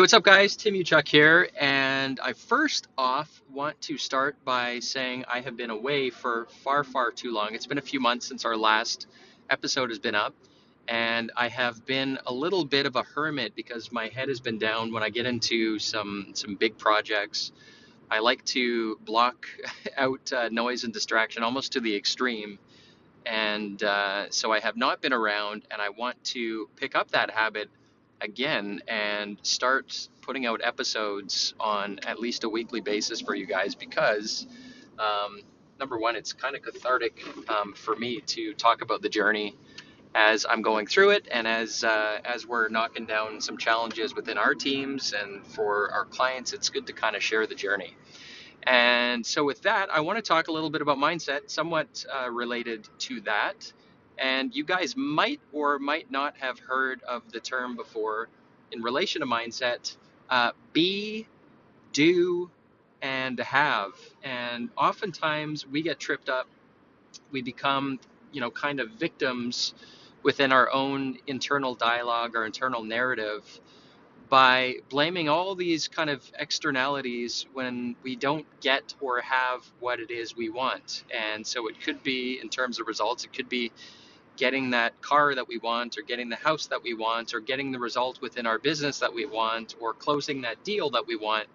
Hey, what's up, guys? Tim Uchuk here, and I first off want to start by saying I have been away for far, far too long. It's been a few months since our last episode has been up, and I have been a little bit of a hermit because my head has been down when I get into some some big projects. I like to block out uh, noise and distraction almost to the extreme, and uh, so I have not been around, and I want to pick up that habit again and start putting out episodes on at least a weekly basis for you guys because um, number one it's kind of cathartic um, for me to talk about the journey as I'm going through it and as uh, as we're knocking down some challenges within our teams and for our clients it's good to kind of share the journey. And so with that I want to talk a little bit about mindset somewhat uh, related to that and you guys might or might not have heard of the term before in relation to mindset uh, be, do, and have. And oftentimes we get tripped up. We become, you know, kind of victims within our own internal dialogue or internal narrative by blaming all these kind of externalities when we don't get or have what it is we want. And so it could be in terms of results, it could be getting that car that we want or getting the house that we want or getting the result within our business that we want or closing that deal that we want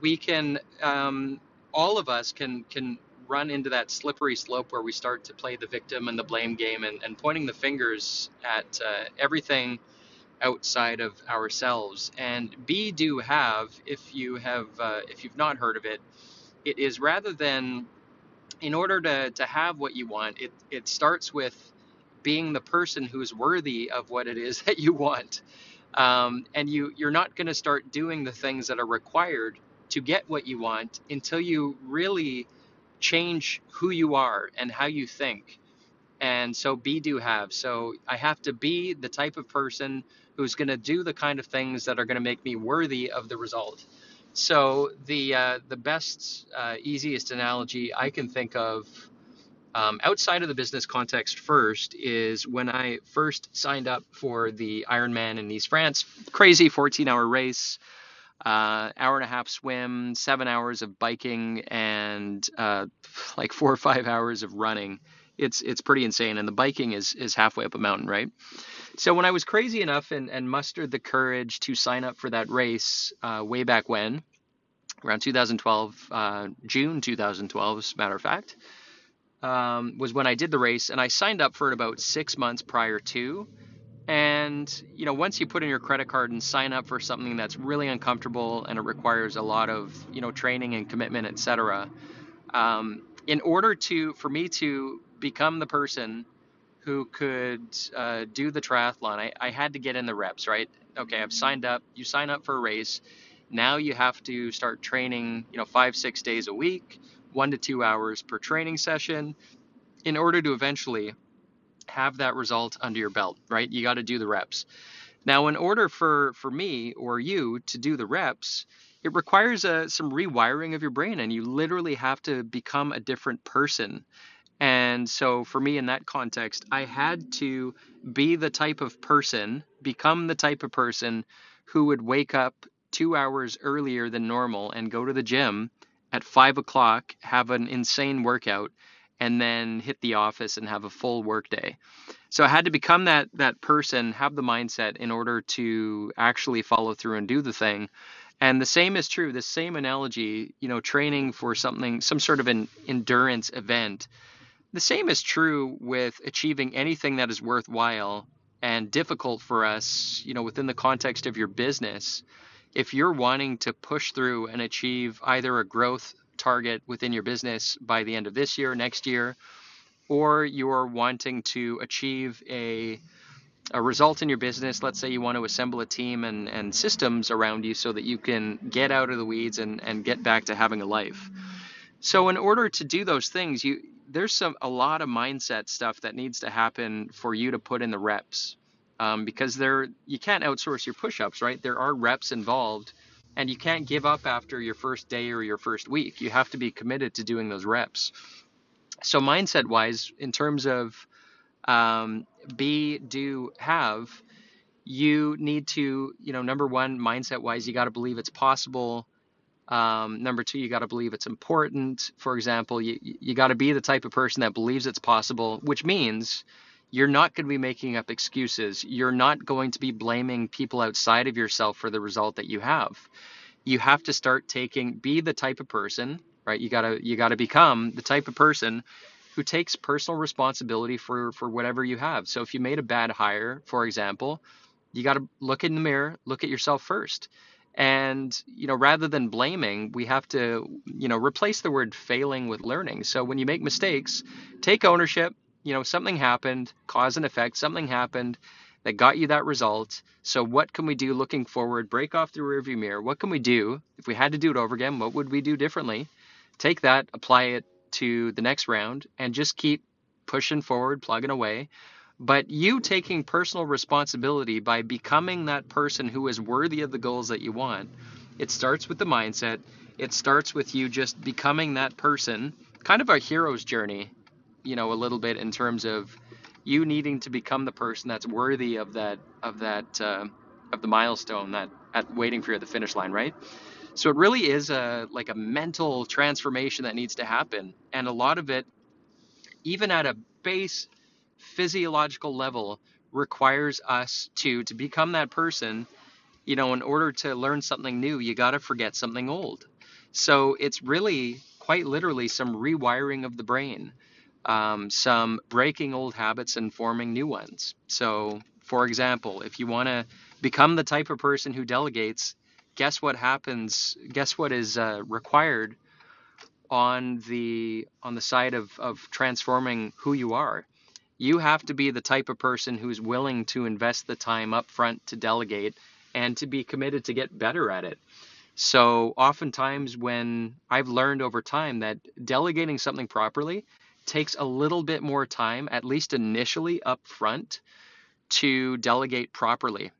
we can um, all of us can can run into that slippery slope where we start to play the victim and the blame game and, and pointing the fingers at uh, everything outside of ourselves. And be do have if you have uh, if you've not heard of it it is rather than in order to, to have what you want it, it starts with being the person who's worthy of what it is that you want. Um, and you you're not going to start doing the things that are required to get what you want until you really change who you are and how you think. And so be do have. So I have to be the type of person who's going to do the kind of things that are going to make me worthy of the result. So the uh, the best uh, easiest analogy I can think of um, outside of the business context first is when I first signed up for the Ironman in Nice, France. Crazy 14 hour race, uh, hour and a half swim, seven hours of biking, and uh, like four or five hours of running. It's it's pretty insane, and the biking is is halfway up a mountain, right? So when I was crazy enough and, and mustered the courage to sign up for that race uh, way back when, around 2012, uh, June 2012, as a matter of fact, um, was when I did the race, and I signed up for it about six months prior to. And you know, once you put in your credit card and sign up for something that's really uncomfortable and it requires a lot of you know training and commitment, etc. Um, in order to for me to become the person who could uh, do the triathlon, I, I had to get in the reps, right? Okay, I've signed up. You sign up for a race. Now you have to start training, you know, five, six days a week one to two hours per training session in order to eventually have that result under your belt, right? You got to do the reps. Now, in order for for me or you to do the reps, it requires a, uh, some rewiring of your brain, and you literally have to become a different person. And so, for me, in that context, I had to be the type of person, become the type of person who would wake up two hours earlier than normal and go to the gym at five o'clock, have an insane workout, and then hit the office and have a full workday. So I had to become that that person, have the mindset in order to actually follow through and do the thing. And the same is true. The same analogy, you know, training for something, some sort of an endurance event. The same is true with achieving anything that is worthwhile and difficult for us, you know, within the context of your business if you're wanting to push through and achieve either a growth target within your business by the end of this year, next year, or you're wanting to achieve a a result in your business. Let's say you want to assemble a team and, and systems around you so that you can get out of the weeds and, and get back to having a life. So in order to do those things, you there's some a lot of mindset stuff that needs to happen for you to put in the reps. Um, because there you can't outsource your push-ups, right? There are reps involved and you can't give up after your first day or your first week. You have to be committed to doing those reps. So mindset wise, in terms of um, be, do, have, you need to, you know, number one, mindset wise, you got to believe it's possible. Um, number two, you got to believe it's important. For example, you, you got to be the type of person that believes it's possible, which means you're not going to be making up excuses. You're not going to be blaming people outside of yourself for the result that you have. You have to start taking, be the type of person, right? You gotta, you gotta become the type of person who takes personal responsibility for for whatever you have. So if you made a bad hire, for example, you got to look in the mirror, look at yourself first. And you know, rather than blaming, we have to, you know, replace the word failing with learning. So when you make mistakes, take ownership. You know, something happened, cause and effect, something happened that got you that result. So what can we do looking forward? Break off the rearview mirror. What can we do? If we had to do it over again, what would we do differently? Take that, apply it to the next round and just keep pushing forward, plugging away. But you taking personal responsibility by becoming that person who is worthy of the goals that you want, it starts with the mindset. It starts with you just becoming that person, kind of a hero's journey, you know, a little bit in terms of you needing to become the person that's worthy of that of that uh, of the milestone that at waiting for you at the finish line, right? So it really is a like a mental transformation that needs to happen. And a lot of it, even at a base physiological level, requires us to to become that person. You know, in order to learn something new, you got to forget something old. So it's really quite literally some rewiring of the brain, um, some breaking old habits and forming new ones. So, for example, if you want to become the type of person who delegates, guess what happens? Guess what is uh, required on the on the side of of transforming who you are? You have to be the type of person who's willing to invest the time up front to delegate and to be committed to get better at it. So oftentimes when I've learned over time that delegating something properly takes a little bit more time, at least initially up front, to delegate properly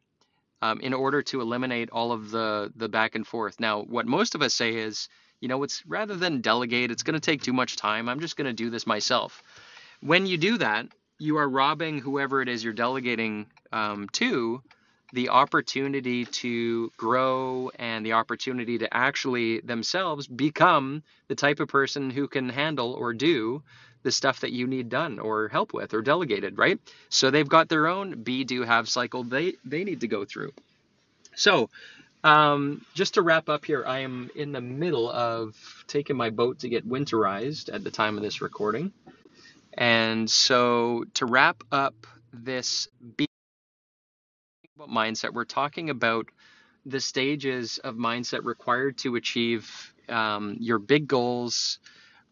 um, in order to eliminate all of the the back and forth. Now, what most of us say is, you know, it's rather than delegate, it's going to take too much time. I'm just going to do this myself. When you do that, you are robbing whoever it is you're delegating um, to the opportunity to grow and the opportunity to actually themselves become the type of person who can handle or do the stuff that you need done or help with or delegated, right? So they've got their own be, do, have cycle they, they need to go through. So um, just to wrap up here, I am in the middle of taking my boat to get winterized at the time of this recording. And so to wrap up this mindset, we're talking about the stages of mindset required to achieve um, your big goals,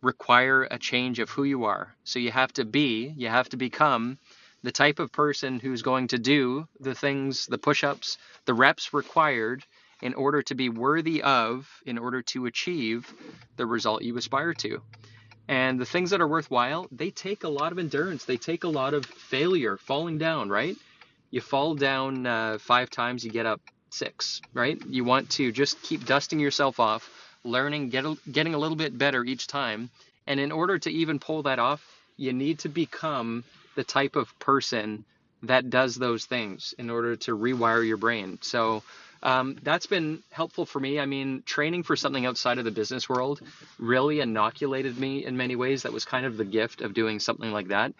require a change of who you are. So you have to be, you have to become the type of person who's going to do the things, the push ups, the reps required in order to be worthy of, in order to achieve the result you aspire to. And the things that are worthwhile, they take a lot of endurance. They take a lot of failure, falling down, right? You fall down uh, five times, you get up six, right? You want to just keep dusting yourself off learning, get a, getting a little bit better each time. And in order to even pull that off, you need to become the type of person that does those things in order to rewire your brain. So um, that's been helpful for me. I mean, training for something outside of the business world really inoculated me in many ways. That was kind of the gift of doing something like that.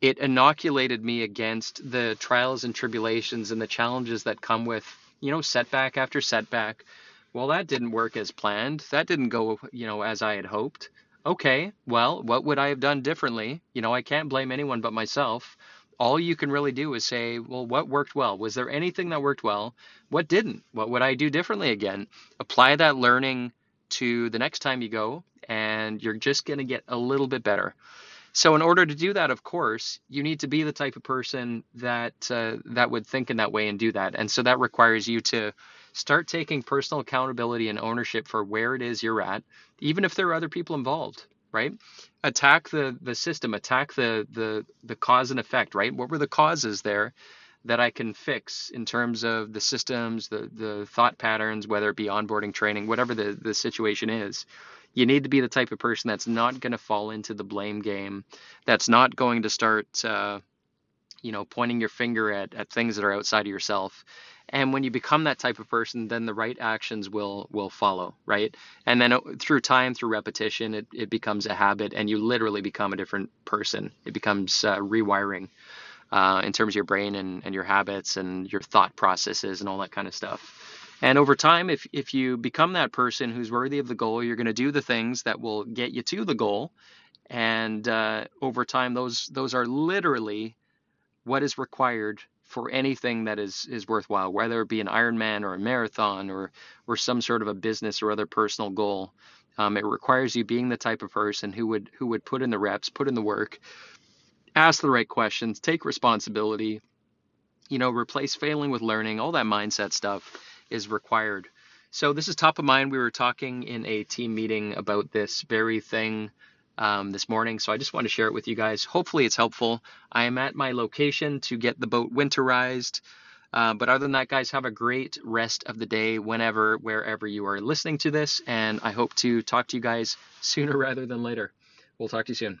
It inoculated me against the trials and tribulations and the challenges that come with, you know, setback after setback, well, that didn't work as planned. That didn't go, you know, as I had hoped. Okay, well, what would I have done differently? You know, I can't blame anyone but myself. All you can really do is say, well, what worked well? Was there anything that worked well? What didn't? What would I do differently again? Apply that learning to the next time you go, and you're just going to get a little bit better. So in order to do that, of course, you need to be the type of person that uh, that would think in that way and do that. And so that requires you to start taking personal accountability and ownership for where it is you're at, even if there are other people involved, right? Attack the the system, attack the the the cause and effect, right? What were the causes there that I can fix in terms of the systems, the the thought patterns, whether it be onboarding training, whatever the the situation is you need to be the type of person that's not going to fall into the blame game, that's not going to start, uh, you know, pointing your finger at, at things that are outside of yourself. And when you become that type of person, then the right actions will will follow, right? And then uh, through time, through repetition, it, it becomes a habit, and you literally become a different person. It becomes uh, rewiring uh, in terms of your brain and, and your habits and your thought processes and all that kind of stuff. And over time, if, if you become that person who's worthy of the goal, you're going to do the things that will get you to the goal. And uh, over time, those those are literally what is required for anything that is is worthwhile, whether it be an Ironman or a marathon or or some sort of a business or other personal goal. Um, it requires you being the type of person who would who would put in the reps, put in the work, ask the right questions, take responsibility. You know, replace failing with learning, all that mindset stuff is required. So this is top of mind. We were talking in a team meeting about this very thing um, this morning. So I just want to share it with you guys. Hopefully it's helpful. I am at my location to get the boat winterized. Uh, but other than that, guys, have a great rest of the day whenever, wherever you are listening to this. And I hope to talk to you guys sooner rather than later. We'll talk to you soon.